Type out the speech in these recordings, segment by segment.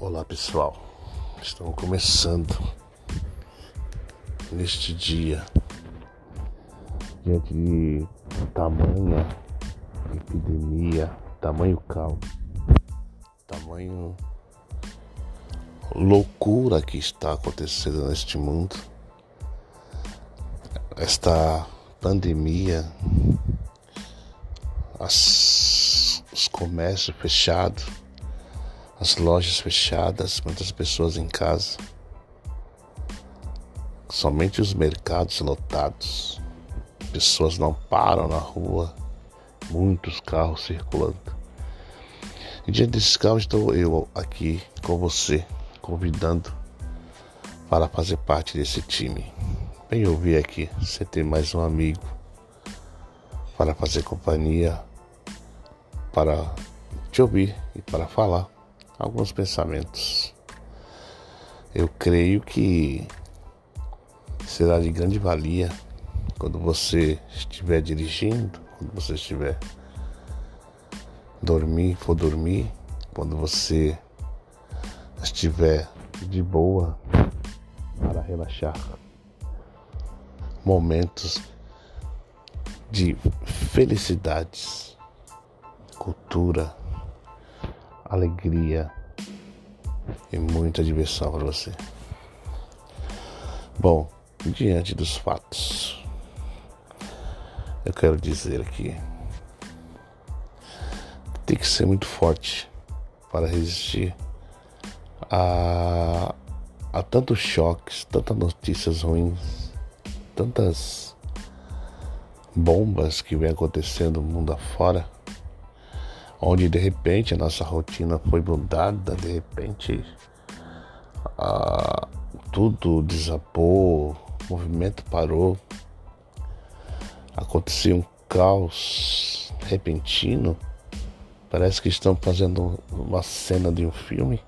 Olá pessoal, estamos começando neste dia diante de tamanha epidemia, tamanho caos, tamanho loucura que está acontecendo neste mundo, esta pandemia, as, os comércios fechados as lojas fechadas, muitas pessoas em casa, somente os mercados lotados, pessoas não param na rua, muitos carros circulando. E diante desses carros estou eu aqui com você, convidando para fazer parte desse time. Bem ouvir aqui, você ter mais um amigo para fazer companhia, para te ouvir e para falar alguns pensamentos. Eu creio que será de grande valia quando você estiver dirigindo, quando você estiver dormir, for dormir, quando você estiver de boa para relaxar. Momentos de felicidades, cultura, alegria e muita diversão para você. Bom, diante dos fatos, eu quero dizer que tem que ser muito forte para resistir a, a tantos choques, tantas notícias ruins, tantas bombas que vem acontecendo no mundo afora onde de repente a nossa rotina foi mudada, de repente tudo desabou, o movimento parou, aconteceu um caos repentino. Parece que estamos fazendo uma cena de um filme.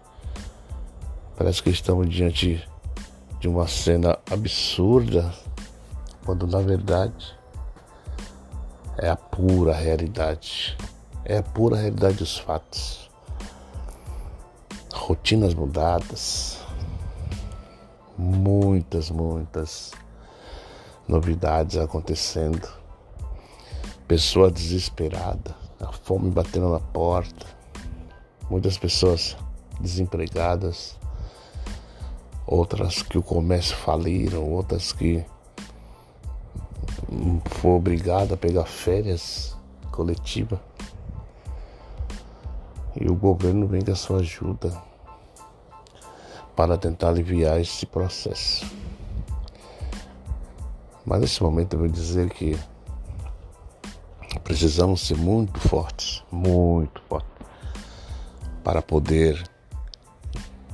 Parece que estamos diante de uma cena absurda, quando na verdade é a pura realidade é a pura realidade dos fatos. Rotinas mudadas, muitas, muitas novidades acontecendo, pessoa desesperada, a fome batendo na porta, muitas pessoas desempregadas, outras que o comércio faliram, outras que foram obrigadas a pegar férias coletiva. E o governo vem com a sua ajuda para tentar aliviar esse processo. Mas nesse momento eu vou dizer que precisamos ser muito fortes, muito fortes, para poder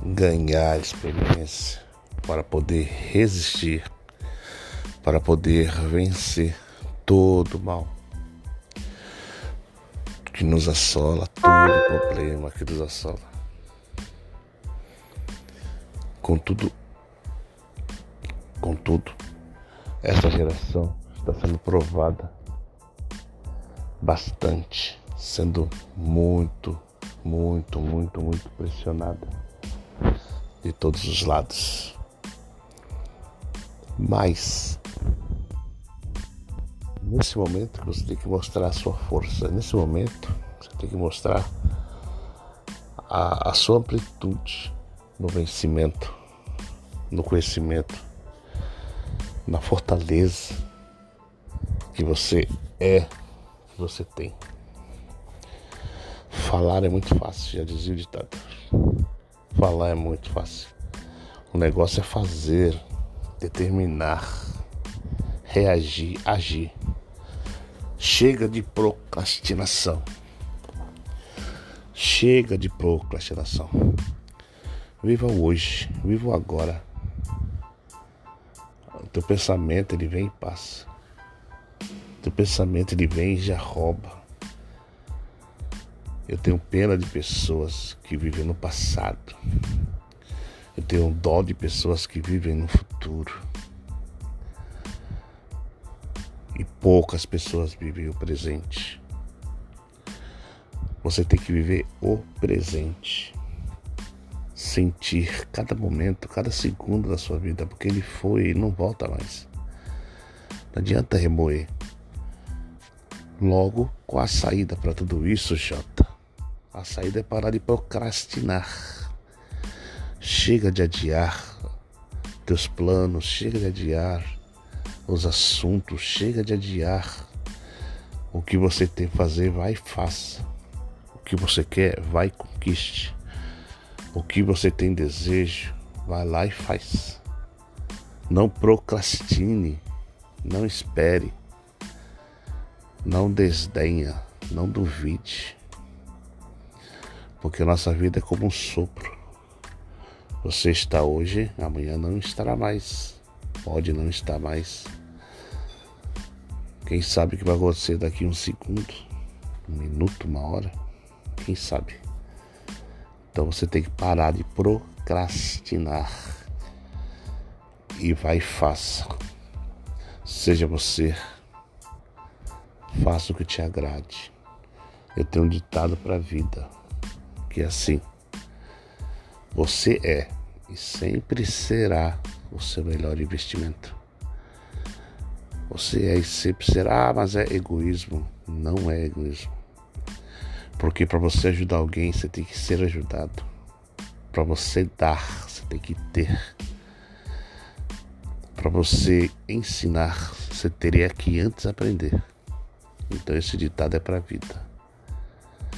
ganhar experiência, para poder resistir, para poder vencer todo o mal que nos assola, todo problema que nos assola. Contudo, contudo, esta geração está sendo provada bastante, sendo muito, muito, muito, muito pressionada de todos os lados. Mas nesse momento você tem que mostrar a sua força. Nesse momento você tem que mostrar a, a sua amplitude no vencimento, no conhecimento, na fortaleza que você é, que você tem. Falar é muito fácil, já dizia o ditado. Falar é muito fácil. O negócio é fazer, determinar, reagir, agir. Chega de procrastinação. Chega de procrastinação. Viva hoje, viva agora. O teu pensamento ele vem e passa. O teu pensamento ele vem e já rouba. Eu tenho pena de pessoas que vivem no passado. Eu tenho dó de pessoas que vivem no futuro. E poucas pessoas vivem o presente. Você tem que viver o presente. sentir cada momento, cada segundo da sua vida, porque ele foi e não volta mais. Não adianta remoer. Logo, com a saída para tudo isso, Jota, a saída é parar de procrastinar. Chega de adiar teus planos, chega de adiar os assuntos, chega de adiar o que você tem que fazer, vai e faça. O que você quer, vai e conquiste. O que você tem desejo, vai lá e faz. Não procrastine, não espere, não desdenha, não duvide. Porque nossa vida é como um sopro. Você está hoje, amanhã não estará mais. Pode não estar mais. Quem sabe o que vai acontecer daqui um segundo, um minuto, uma hora? Quem sabe? Então você tem que parar de procrastinar. E vai e faça. Seja você. Faça o que te agrade. Eu tenho um ditado para a vida que é assim: Você é e sempre será o seu melhor investimento. Você é e sempre será, mas é egoísmo. Não é egoísmo. Porque para você ajudar alguém, você tem que ser ajudado. Para você dar, você tem que ter. Para você ensinar, você teria que antes aprender. Então esse ditado é para a vida.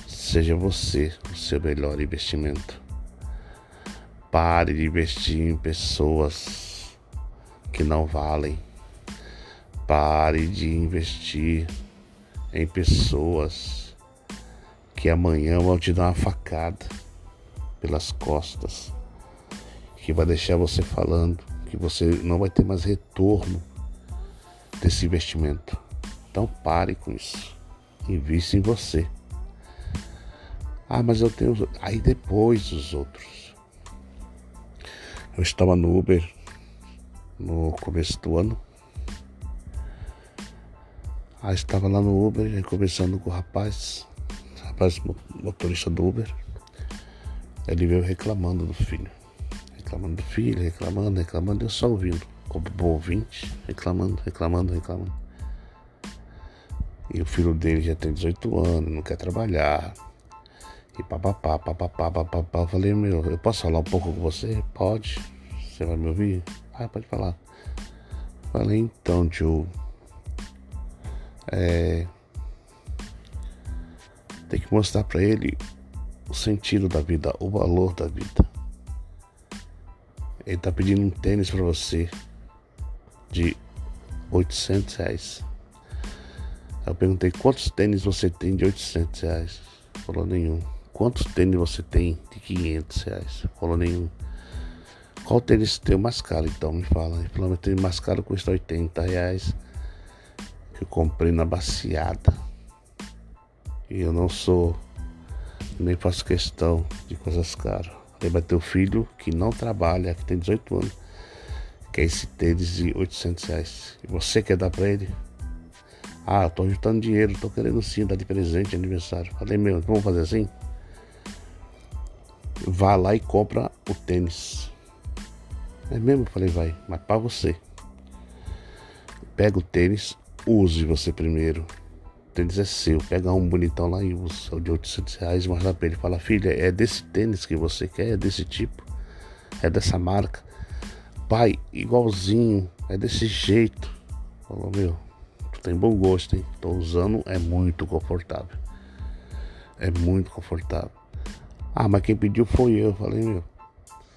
Seja você o seu melhor investimento. Pare de investir em pessoas que não valem. Pare de investir em pessoas que amanhã vão te dar uma facada pelas costas, que vai deixar você falando que você não vai ter mais retorno desse investimento. Então pare com isso. Invista em você. Ah, mas eu tenho. Aí depois os outros. Eu estava no Uber no começo do ano. Aí estava lá no Uber, conversando com o rapaz rapaz motorista do Uber, ele veio reclamando do filho. Reclamando do filho, reclamando, reclamando, eu só ouvindo, como bom ouvinte, reclamando, reclamando, reclamando. E o filho dele já tem 18 anos, não quer trabalhar. E papapá, papapá, papapá. Eu falei, meu, eu posso falar um pouco com você? Pode. Você vai me ouvir? Ah, pode falar. Falei, então, tio. É tem que mostrar para ele o sentido da vida, o valor da vida. Ele tá pedindo um tênis para você de 800 reais. Eu perguntei quantos tênis você tem de 800 reais. Falou nenhum. Quantos tênis você tem de 500 reais? Falou nenhum. Qual tênis tem mais caro então? Me fala. Ele falou, meu tênis mais caro custa 80 reais. Que eu comprei na baciada. E eu não sou, nem faço questão de coisas caras. Ter o filho que não trabalha, que tem 18 anos, quer esse tênis de 800 reais. E você quer dar pra ele? Ah, tô juntando dinheiro, tô querendo sim dar de presente aniversário. Falei, meu, vamos fazer assim? Vá lá e compra o tênis. É mesmo? Falei, vai, mas para você. Pega o tênis, use você primeiro tênis é seu. Pega um bonitão lá e usa, o de 800 reais, mostra pra ele. Fala, filha, é desse tênis que você quer, é desse tipo, é dessa marca. Pai, igualzinho, é desse jeito. Falou, meu, tu tem bom gosto, hein? Tô usando, é muito confortável. É muito confortável. Ah, mas quem pediu foi eu. Falei, meu,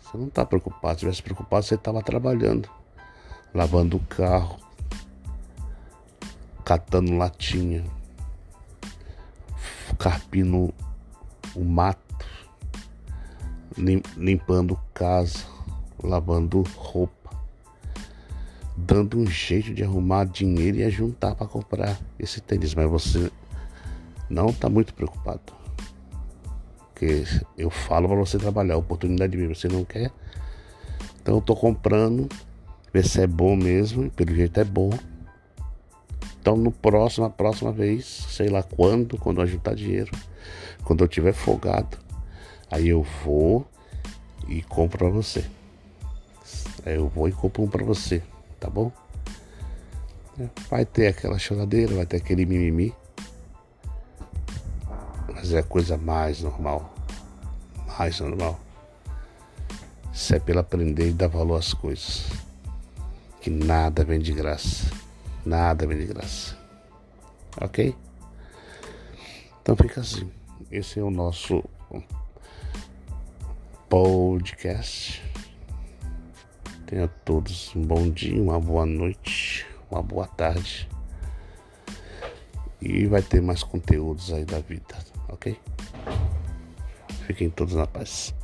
você não tá preocupado. Se tivesse preocupado, você tava trabalhando, lavando o carro, catando latinha, carpindo o mato, limpando casa, lavando roupa, dando um jeito de arrumar dinheiro e juntar para comprar esse tênis. Mas você não está muito preocupado. Porque eu falo para você trabalhar, oportunidade de vir, você não quer. Então eu tô comprando, ver se é bom mesmo, e pelo jeito é bom. Então, no próximo, a próxima vez, sei lá quando, quando eu juntar dinheiro, quando eu tiver folgado, aí eu vou e compro para você. Aí eu vou e compro um para você, tá bom? Vai ter aquela choradeira, vai ter aquele mimimi. Mas é a coisa mais normal. Mais normal. Isso é pelo aprender e dar valor às coisas. Que nada vem de graça. Nada de graça. Ok? Então fica assim. Esse é o nosso podcast. Tenha todos um bom dia, uma boa noite uma boa tarde. E vai ter mais conteúdos aí da vida, ok? Fiquem todos na paz.